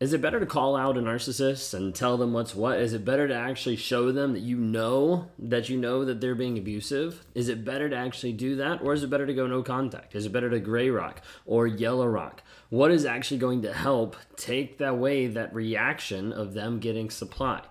Is it better to call out a narcissist and tell them what's what? Is it better to actually show them that you know that you know that they're being abusive? Is it better to actually do that? Or is it better to go no contact? Is it better to gray rock or yellow rock? What is actually going to help take away that reaction of them getting supply?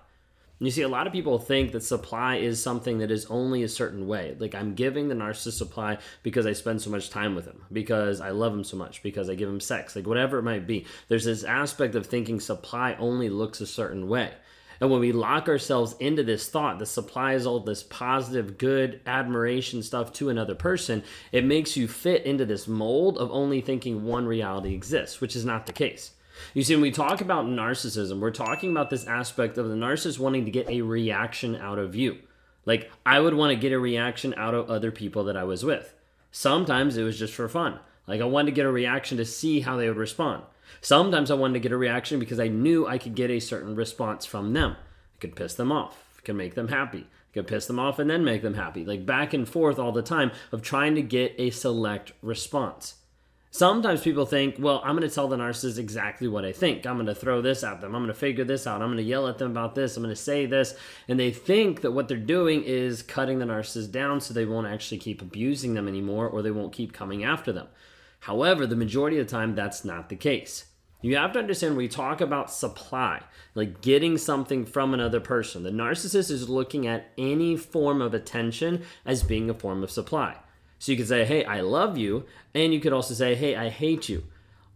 You see, a lot of people think that supply is something that is only a certain way. Like, I'm giving the narcissist supply because I spend so much time with him, because I love him so much, because I give him sex, like whatever it might be. There's this aspect of thinking supply only looks a certain way. And when we lock ourselves into this thought, that supply is all this positive, good, admiration stuff to another person, it makes you fit into this mold of only thinking one reality exists, which is not the case. You see, when we talk about narcissism, we're talking about this aspect of the narcissist wanting to get a reaction out of you. Like, I would want to get a reaction out of other people that I was with. Sometimes it was just for fun. Like, I wanted to get a reaction to see how they would respond. Sometimes I wanted to get a reaction because I knew I could get a certain response from them. I could piss them off, I could make them happy. I could piss them off and then make them happy. Like back and forth all the time of trying to get a select response. Sometimes people think, well, I'm going to tell the narcissist exactly what I think. I'm going to throw this at them. I'm going to figure this out. I'm going to yell at them about this. I'm going to say this. And they think that what they're doing is cutting the narcissist down so they won't actually keep abusing them anymore or they won't keep coming after them. However, the majority of the time, that's not the case. You have to understand when we talk about supply, like getting something from another person, the narcissist is looking at any form of attention as being a form of supply. So you could say, hey, I love you. And you could also say, hey, I hate you.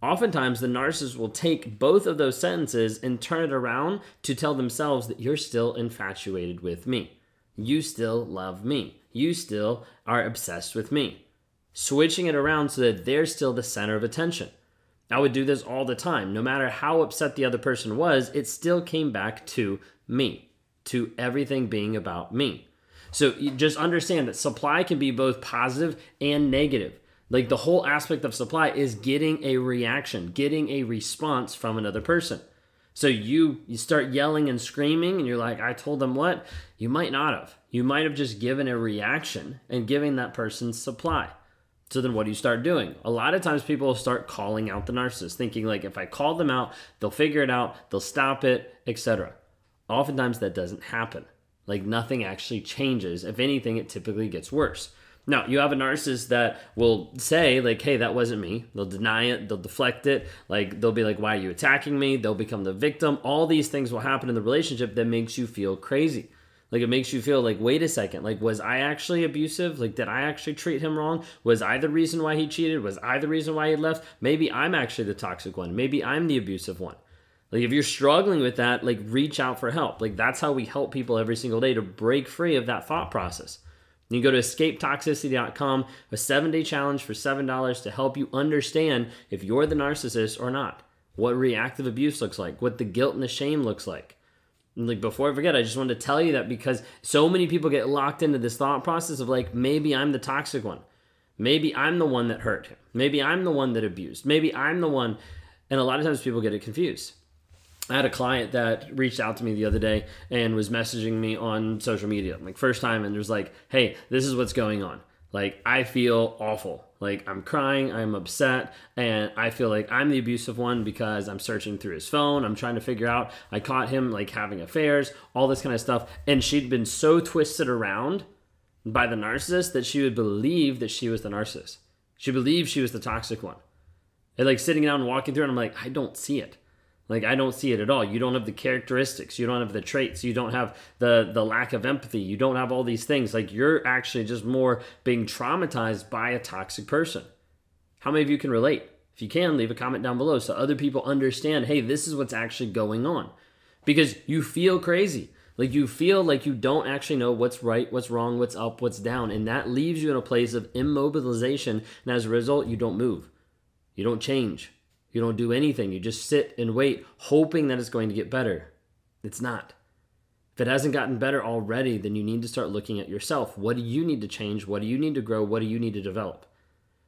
Oftentimes, the narcissist will take both of those sentences and turn it around to tell themselves that you're still infatuated with me. You still love me. You still are obsessed with me. Switching it around so that they're still the center of attention. I would do this all the time. No matter how upset the other person was, it still came back to me, to everything being about me. So just understand that supply can be both positive and negative. Like the whole aspect of supply is getting a reaction, getting a response from another person. So you you start yelling and screaming and you're like, I told them what? You might not have. You might have just given a reaction and giving that person supply. So then what do you start doing? A lot of times people start calling out the narcissist, thinking like if I call them out, they'll figure it out, they'll stop it, etc. Oftentimes that doesn't happen. Like nothing actually changes. If anything, it typically gets worse. Now, you have a narcissist that will say, like, hey, that wasn't me. They'll deny it, they'll deflect it. Like, they'll be like, why are you attacking me? They'll become the victim. All these things will happen in the relationship that makes you feel crazy. Like, it makes you feel like, wait a second, like, was I actually abusive? Like, did I actually treat him wrong? Was I the reason why he cheated? Was I the reason why he left? Maybe I'm actually the toxic one. Maybe I'm the abusive one. Like if you're struggling with that, like reach out for help. Like that's how we help people every single day to break free of that thought process. You can go to escapetoxicity.com, a seven day challenge for $7 to help you understand if you're the narcissist or not, what reactive abuse looks like, what the guilt and the shame looks like. And like before I forget, I just wanted to tell you that because so many people get locked into this thought process of like, maybe I'm the toxic one. Maybe I'm the one that hurt him. Maybe I'm the one that abused. Maybe I'm the one. And a lot of times people get it confused. I had a client that reached out to me the other day and was messaging me on social media, like first time, and was like, "Hey, this is what's going on. Like, I feel awful. Like, I'm crying, I'm upset, and I feel like I'm the abusive one because I'm searching through his phone. I'm trying to figure out. I caught him like having affairs, all this kind of stuff, and she'd been so twisted around by the narcissist that she would believe that she was the narcissist. She believed she was the toxic one. And like sitting down and walking through, and I'm like, I don't see it. Like I don't see it at all. You don't have the characteristics, you don't have the traits, you don't have the the lack of empathy, you don't have all these things. Like you're actually just more being traumatized by a toxic person. How many of you can relate? If you can, leave a comment down below so other people understand, hey, this is what's actually going on. Because you feel crazy. Like you feel like you don't actually know what's right, what's wrong, what's up, what's down, and that leaves you in a place of immobilization, and as a result, you don't move. You don't change You don't do anything. You just sit and wait, hoping that it's going to get better. It's not. If it hasn't gotten better already, then you need to start looking at yourself. What do you need to change? What do you need to grow? What do you need to develop?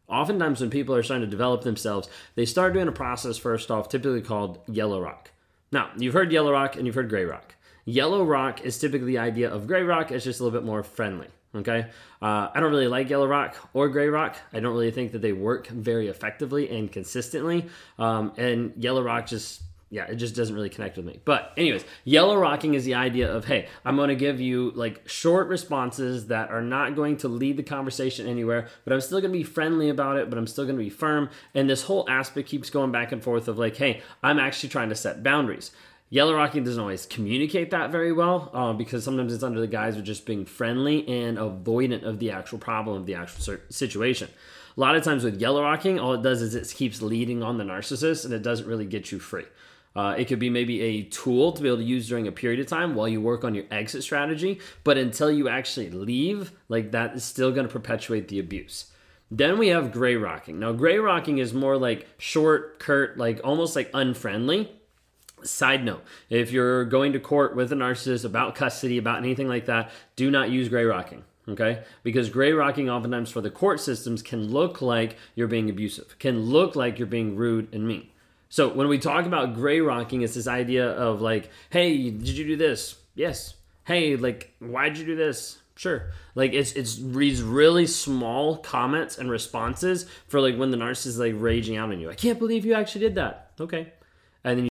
Oftentimes, when people are starting to develop themselves, they start doing a process first off, typically called yellow rock. Now, you've heard yellow rock and you've heard gray rock. Yellow rock is typically the idea of gray rock, it's just a little bit more friendly. Okay. Uh, I don't really like yellow rock or gray rock. I don't really think that they work very effectively and consistently. Um, and yellow rock just yeah, it just doesn't really connect with me. But, anyways, yellow rocking is the idea of hey, I'm going to give you like short responses that are not going to lead the conversation anywhere, but I'm still going to be friendly about it, but I'm still going to be firm. And this whole aspect keeps going back and forth of like, hey, I'm actually trying to set boundaries. Yellow rocking doesn't always communicate that very well uh, because sometimes it's under the guise of just being friendly and avoidant of the actual problem of the actual situation. A lot of times with yellow rocking, all it does is it keeps leading on the narcissist and it doesn't really get you free. Uh, it could be maybe a tool to be able to use during a period of time while you work on your exit strategy. But until you actually leave, like that is still going to perpetuate the abuse. Then we have gray rocking. Now, gray rocking is more like short, curt, like almost like unfriendly. Side note if you're going to court with a narcissist about custody, about anything like that, do not use gray rocking okay? Because gray rocking oftentimes for the court systems can look like you're being abusive, can look like you're being rude and mean. So when we talk about gray rocking, it's this idea of like, hey, did you do this? Yes. Hey, like, why'd you do this? Sure. Like it's it's these really small comments and responses for like when the narcissist is like raging out on you. I can't believe you actually did that. Okay. And then you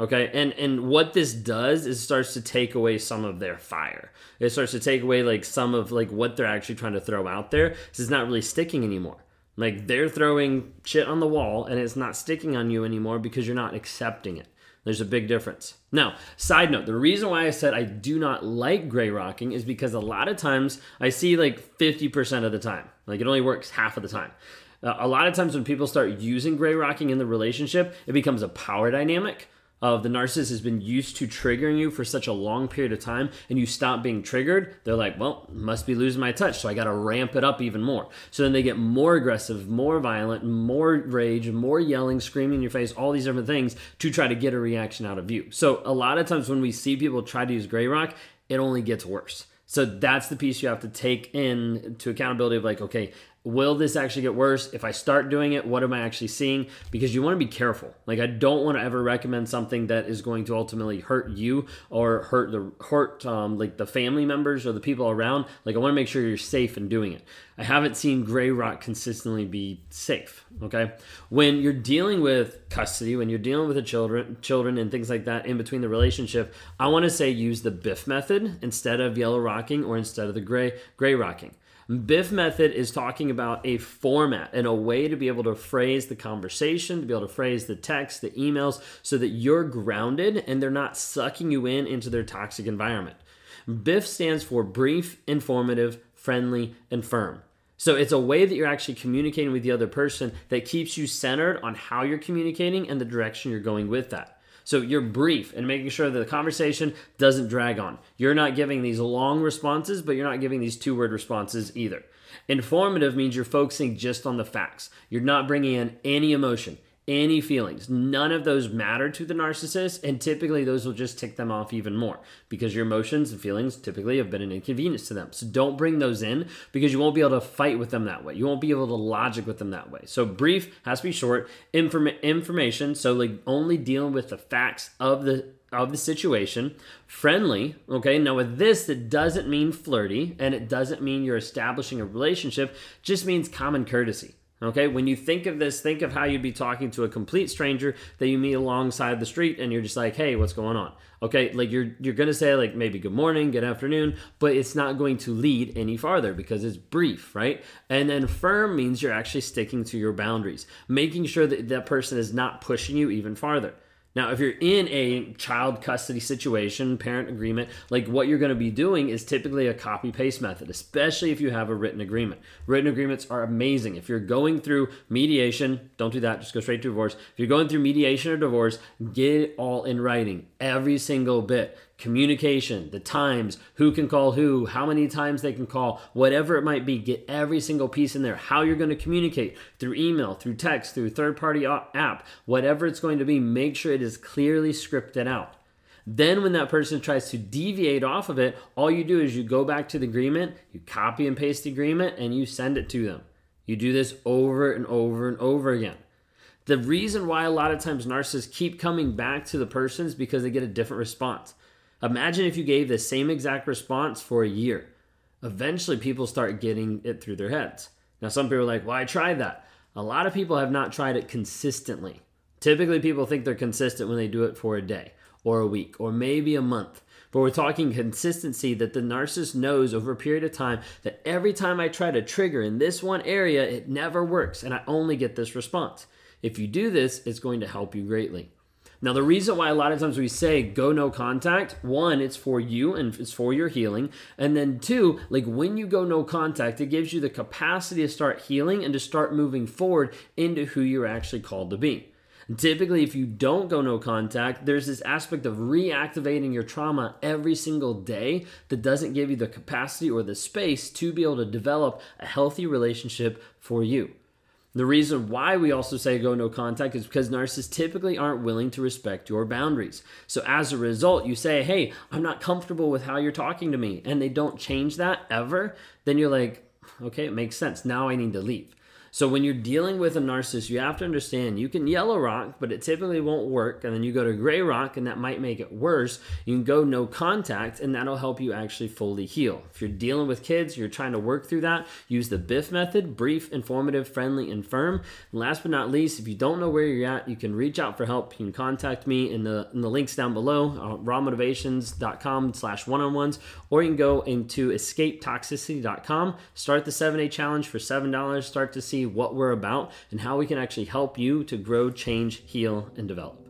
Okay. And and what this does is starts to take away some of their fire. It starts to take away like some of like what they're actually trying to throw out there. This is not really sticking anymore. Like they're throwing shit on the wall and it's not sticking on you anymore because you're not accepting it. There's a big difference. Now, side note, the reason why I said I do not like gray rocking is because a lot of times I see like 50% of the time. Like it only works half of the time. Uh, a lot of times when people start using gray rocking in the relationship, it becomes a power dynamic of the narcissist has been used to triggering you for such a long period of time and you stop being triggered, they're like, well, must be losing my touch. So I got to ramp it up even more. So then they get more aggressive, more violent, more rage, more yelling, screaming in your face, all these different things to try to get a reaction out of you. So a lot of times when we see people try to use gray rock, it only gets worse. So that's the piece you have to take in to accountability of like, okay, will this actually get worse? If i start doing it what am i actually seeing? Because you want to be careful. Like i don't want to ever recommend something that is going to ultimately hurt you or hurt the hurt um, like the family members or the people around. Like i want to make sure you're safe in doing it. I haven't seen gray rock consistently be safe okay? When you're dealing with custody when you're dealing with the children children and things like that in between the relationship i want to say use the BIFF method instead of yellow rocking or instead of the gray gray rocking BIFF method is talking about a format and a way to be able to phrase the conversation, to be able to phrase the text, the emails, so that you're grounded and they're not sucking you in into their toxic environment. BIFF stands for brief, informative, friendly, and firm. So it's a way that you're actually communicating with the other person that keeps you centered on how you're communicating and the direction you're going with that. So you're brief and making sure that the conversation doesn't drag on. You're not giving these long responses, but you're not giving these two word responses either. Informative means you're focusing just on the facts. You're not bringing in any emotion, any feelings. None of those matter to the narcissist, and typically those will just tick them off even more because your emotions and feelings typically have been an inconvenience to them. So don't bring those in because you won't be able to fight with them that way. You won't be able to logic with them that way. So brief has to be short. Inform- information, so like only dealing with the facts of the of the situation friendly okay now with this it doesn't mean flirty and it doesn't mean you're establishing a relationship just means common courtesy Okay, when you think of this, think of how you'd be talking to a complete stranger that you meet alongside the street and you're just like, "Hey, what's going on?" Okay, like you're you're going to say like maybe good morning, good afternoon, but it's not going to lead any farther because it's brief, right? And then firm means you're actually sticking to your boundaries, making sure that that person is not pushing you even farther. Now, if you're in a child custody situation, parent agreement, like what you're going to be doing is typically a copy paste method, especially if you have a written agreement. Written agreements are amazing. If you're going through mediation, don't do that, just go straight to divorce. If you're going through mediation or divorce, get it all in writing, every single bit communication, the times, who can call who, how many times they can call, whatever it might be, get every single piece in there. How you're going to communicate through email, through text, through third party app, whatever it's going to be, make sure it is clearly scripted out. Then, when that person tries to deviate off of it, all you do is you go back to the agreement, you copy and paste the agreement, and you send it to them. You do this over and over and over again. The reason why a lot of times narcissists keep coming back to the person is because they get a different response. Imagine if you gave the same exact response for a year. Eventually, people start getting it through their heads. Now, some people are like, well, I tried that. A lot of people have not tried it consistently. Typically, people think they're consistent when they do it for a day or a week or maybe a month. But we're talking consistency that the narcissist knows over a period of time that every time I try to trigger in this one area, it never works and I only get this response. If you do this, it's going to help you greatly. Now, the reason why a lot of times we say go no contact, one, it's for you and it's for your healing. And then two, like when you go no contact, it gives you the capacity to start healing and to start moving forward into who you're actually called to be. Typically, if you don't go no contact, there's this aspect of reactivating your trauma every single day that doesn't give you the capacity or the space to be able to develop a healthy relationship for you. The reason why we also say go no contact is because narcissists typically aren't willing to respect your boundaries. So as a result, you say, hey, I'm not comfortable with how you're talking to me, and they don't change that ever, then you're like, okay, it makes sense. Now I need to leave. So when you're dealing with a narcissist, you have to understand you can yellow rock, but it typically won't work. And then you go to gray rock, and that might make it worse. You can go no contact, and that'll help you actually fully heal. If you're dealing with kids, you're trying to work through that, use the BIFF method brief, informative, friendly, and firm. And last but not least, if you don't know where you're at, you can reach out for help. You can contact me in the, in the links down below, uh, rawmotivations.com slash one-on-ones, or you can go into escapetoxicity.com, start the seven-day challenge for $7, start to see what we're about and how we can actually help you to grow, change, heal, and develop.